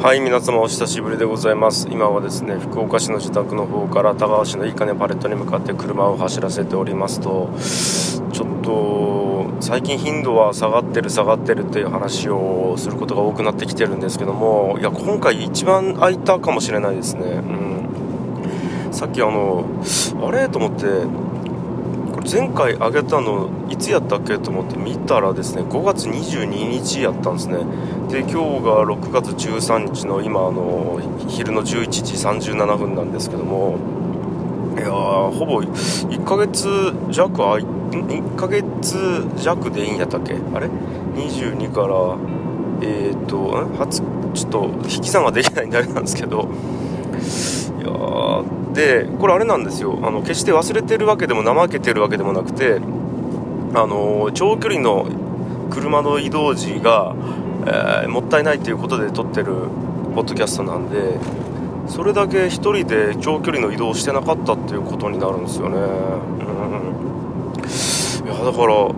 はい皆様お久しぶりでございます。今はですね福岡市の自宅の方から田川市のいいかねパレットに向かって車を走らせておりますとちょっと最近頻度は下がってる下がってるっていう話をすることが多くなってきてるんですけどもいや今回一番空いたかもしれないですね。うん。さっきあのあれ？と思って前回あげたのいつやったっけと思って見たらですね5月22日やったんですね。で今日が6月13日の今あの昼の11時37分なんですけどもいやほぼ1ヶ月弱あい1ヶ月弱でいいんやったっけ？あれ？22からえっ、ー、と初ちょっと引き算ができないんであれなんですけど。いやでこれあれなんですよ。あの決して忘れてるわけでも怠けてるわけでもなくてあの長距離の車の移動時が、えー、もったいないということで撮ってるポッドキャストなんでそれだけ1人で長距離の移動してなかったっていうことになるんですよね。うん。いやだから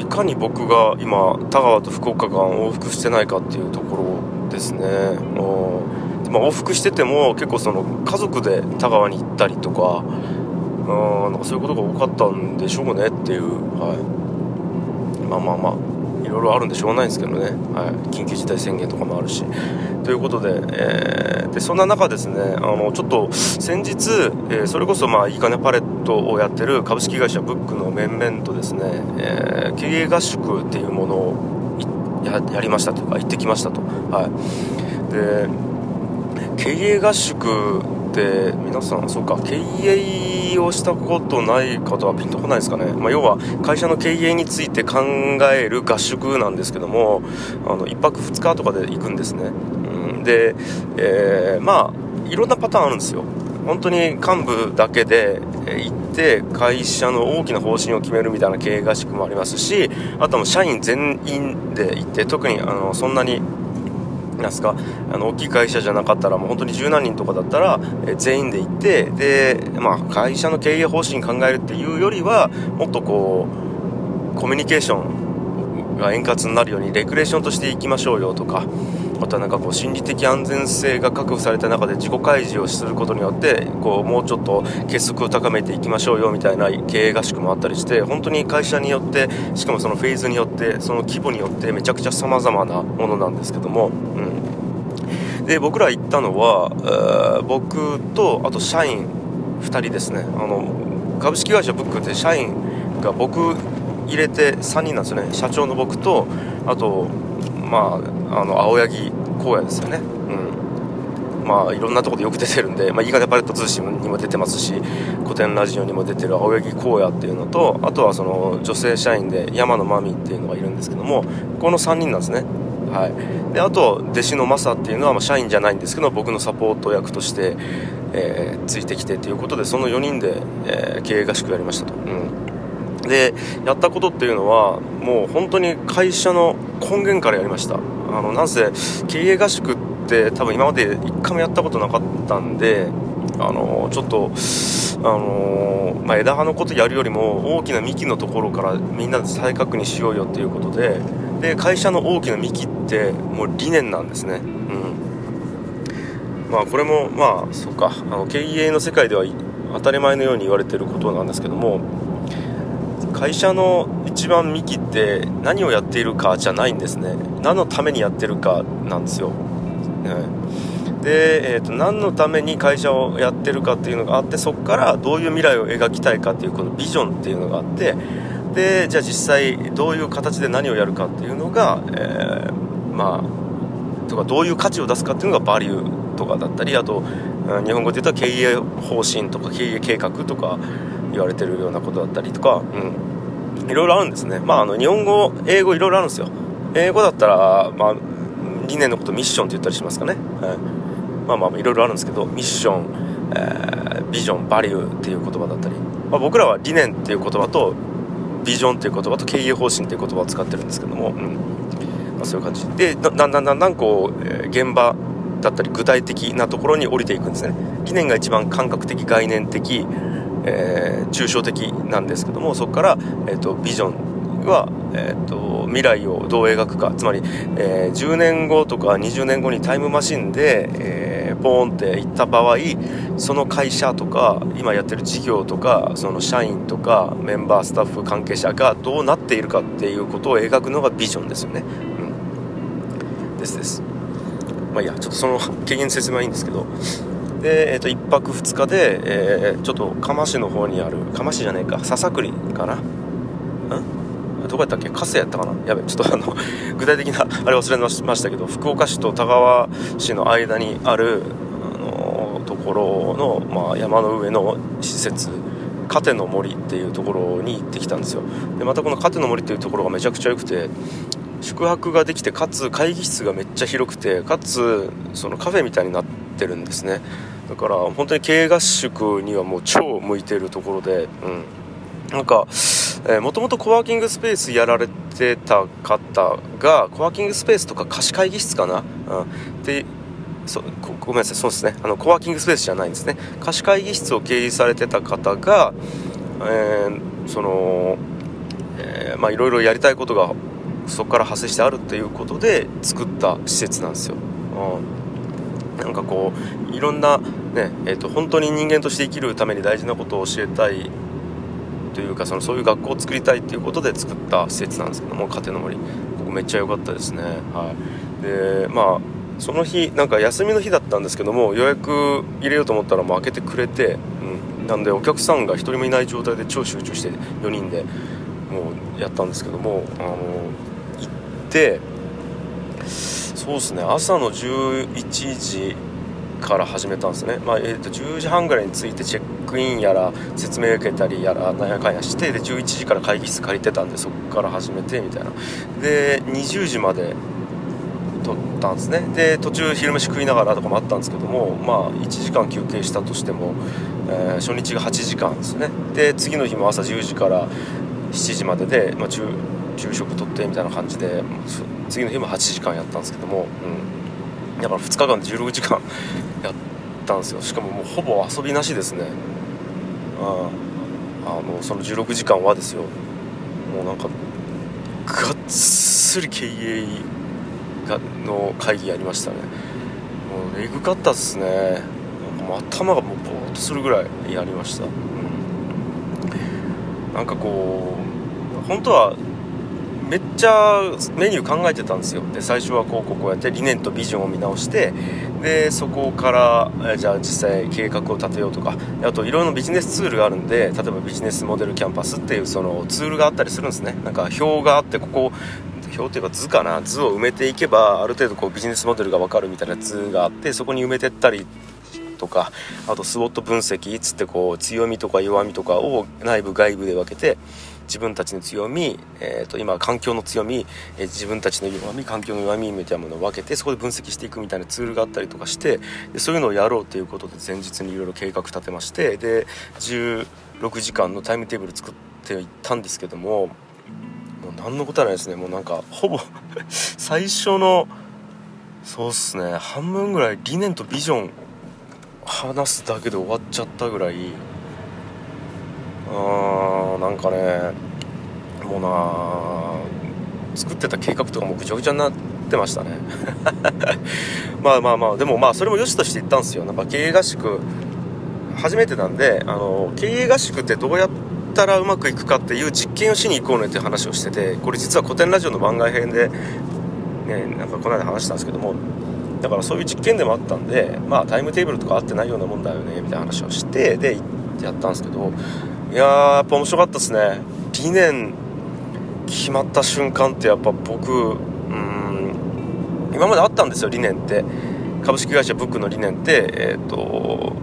いかに僕が今田川と福岡間往復してないかっていうところですね。まあ、往復してても結構その家族で田川に行ったりとかうんなんかそういうことが多かったんでしょうねっていう、はい、まあまあまあいろいろあるんでしょうがないんですけどね、はい、緊急事態宣言とかもあるし。ということで,、えー、でそんな中ですねあのちょっと先日、えー、それこそまあいいかねパレットをやってる株式会社ブックの面々とですね、えー、経営合宿っていうものをやりましたというか行ってきましたと。はい。で経営合宿って皆さんそうか経営をしたことない方はピンとこないですかね、まあ、要は会社の経営について考える合宿なんですけどもあの1泊2日とかで行くんですね、うん、で、えー、まあいろんなパターンあるんですよ。本当に幹部だけで行って会社の大きな方針を決めるみたいな経営合宿もありますしあとは社員全員で行って特にあのそんなになんすか？あの大きい会社じゃなかったらもう本当に十何人とかだったら、え全員で行ってで、まあ、会社の経営方針考えるっていうよりはもっとこうコミュニケーションが円滑になるようにレクレーションとしていきましょうよとかまたなんかこう心理的安全性が確保された中で自己開示をすることによってこうもうちょっと結束を高めていきましょうよみたいな経営合宿もあったりして本当に会社によってしかもそのフェーズによってその規模によってめちゃくちゃ様々なものなんですけども、うん、で僕ら行ったのは、僕とあと社員2人ですね。あの株式会社ブックって社員が僕入れて3人なんですよね。社長の僕とあとまああの青柳荒野ですよね。うん。まあいろんなとこでよく出てるんで、まあ、いいかねパレット通信にも出てますし古典ラジオにも出てる青柳荒野っていうのとあとはその女性社員で山野真美っていうのがいるんですけどもこの3人なんですね。はい、であと弟子のマサっていうのは、まあ、社員じゃないんですけど僕のサポート役として、えー、ついてきてということでその4人で、えー、経営合宿やりましたと、うん、でやったことっていうのはもう本当に会社の根源からやりました。あのなんせ経営合宿って多分今まで1回もやったことなかったんであのちょっとあのまあ、枝葉のことやるよりも大きな幹のところからみんなで再確認しようよっていうことでで会社の大きな幹ってもう理念なんですね。うん。まあこれもまあそうか。あの経営の世界では当たり前のように言われてることなんですけども会社の一番幹って何をやっているかじゃないんですね。何のためにやってるかなんですよ、で、えーと、何のために会社をやってるかっていうのがあってそこからどういう未来を描きたいかっていうこのビジョンっていうのがあってでじゃあ実際どういう形で何をやるかっていうのが、えー、まあとかどういう価値を出すかっていうのがバリューとかだったりあと日本語で言うと経営方針とか経営計画とか言われてるようなことだったりとか、うん、いろいろあるんですね。まあ、あの、日本語、英語いろいろあるんですよ。英語だったら、まあ、理念のことミッションって言ったりしますかね。はい、まあまあ、いろいろあるんですけど、ミッション、えー、ビジョン、バリューっていう言葉だったり、まあ、僕らは理念っていう言葉と、ビジョンっていう言葉と経営方針っていう言葉を使ってるんですけども、うんまあ、そういう感じでだんだんだんだんこう、えー、現場だったり具体的なところに降りていくんですね理念が一番感覚的概念的えー、抽象的なんですけどもそこから、えーと、ビジョンは、えーと、未来をどう描くかつまり、えー、10年後とか20年後にタイムマシンで、えー、ポーンって行った場合その会社とか今やってる事業とかその社員とかメンバースタッフ関係者がどうなっているかっていうことを描くのがビジョンですよね。うん、ですです。まあいいやちょっとその 軽減説明はいいんですけどで、えー、と1泊2日で、えー、ちょっと釜市の方にある釜市じゃねえか笹栗かな？ん？どこやったっけ？粕谷やったかな？やべちょっとあの 具体的なあれ忘れましたけど福岡市と田川市の間にあるあのところの、まあ、山の上の施設カテの森っていうところに行ってきたんですよ。でまたこのカテの森っていうところがめちゃくちゃ良くて宿泊ができてかつ会議室がめっちゃ広くてかつそのカフェみたいになってるんですね。だから本当に経営合宿にはもう超向いてるところで、うん、なんか、えもともとコワーキングスペースやられてた方がコワーキングスペースとか貸し会議室かな、うん、でそごめんなさい。そうですね。あのコワーキングスペースじゃないんですね。貸し会議室を経営されてた方が、えー、その、えー、まあいろいろやりたいことがそこから派生してあるっていうことで作った施設なんですよ、うん、なんかこういろんなねえーと、本当に人間として生きるために大事なことを教えたいというかそのそういう学校を作りたいっていうことで作った施設なんですけども家庭の森。ここめっちゃ良かったですね。はい。でまあその日なんか休みの日だったんですけども予約入れようと思ったらもう開けてくれて、うん、なんでお客さんが1人もいない状態で超集中して4人でもうやったんですけどもあの行ってそうですね。朝の11時から始めたんですね、まあえー、と10時半ぐらいに着いてチェックインやら説明受けたりやらなんやかんやしてで11時から会議室借りてたんでそこから始めてみたいな。で20時まで撮ったんですね。で途中昼飯食いながらとかもあったんですけどもまあ1時間休憩したとしても、えー、初日が8時間ですね。で次の日も朝10時から7時までで、まあ、昼食とってみたいな感じで次の日も8時間やったんですけども、うん、だから2日間で16時間やったんですよ。しかももうほぼ遊びなしですね。ああ。のその16時間はですよ。もうなんかがっつり経営がの会議やりましたね。もうえぐかったっすね。なんかもう頭がもうボーっとするぐらいやりました、うん、なんかこう本当はめっちゃメニュー考えてたんですよ。で最初はこうこうこうやって理念とビジョンを見直してでそこからじゃあ実際計画を立てようとかあといろいろなビジネスツールがあるんで例えばビジネスモデルキャンパスっていうそのツールがあったりするんですね。なんか表があってここ表っていうか図かな図を埋めていけばある程度こうビジネスモデルが分かるみたいな図があってそこに埋めてったりとかあとスウォット分析つってこう強みとか弱みとかを内部外部で分けて自分たちの強み、えー、と今環境の強み、えー、自分たちの弱み環境の弱みみたいなものを分けてそこで分析していくみたいなツールがあったりとかしてでそういうのをやろうということで前日にいろいろ計画立てましてで16時間のタイムテーブル作っていったんですけどももう何のことはないですね。もうなんかほぼ 最初のそうっすね。半分ぐらい理念とビジョン話すだけで終わっちゃったぐらい。うんなんかねもうな作ってた計画とかもぐちゃぐちゃになってましたね。まあまあまあでもまあそれも良しとして言ったんですよ。なんか経営合宿初めてなんであの経営合宿ってどうやったらうまくいくかっていう実験をしに行こうねっていう話をしててこれ実は古典ラジオの番外編でねなんかこの間話したんですけどもだからそういう実験でもあったんでまあタイムテーブルとか合ってないようなもんだよねみたいな話をしてでやったんですけどいやーやっぱ面白かったですね。理念決まった瞬間ってやっぱ僕うん今まであったんですよ理念って。株式会社ブックの理念ってえっ、ー、と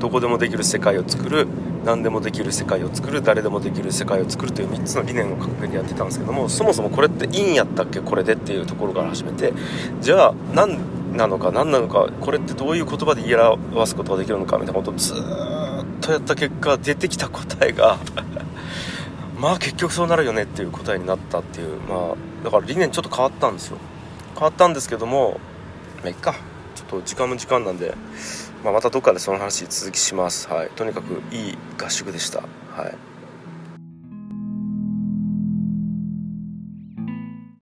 どこでもできる世界を作る何でもできる世界を作る誰でもできる世界を作るという3つの理念を掲げてやってたんですけどもそもそもこれっていいんやったっけこれでっていうところから始めてじゃあ何なのか何なのかこれってどういう言葉で言い表すことができるのかみたいなことをずっととやった結果出てきた答えが まあ結局そうなるよねっていう答えになったっていうまあだから理念ちょっと変わったんですよ。変わったんですけどもまあいっか。ちょっと時間も時間なんで、まあ、またどっかでその話続きします。はい。とにかくいい合宿でした。はい。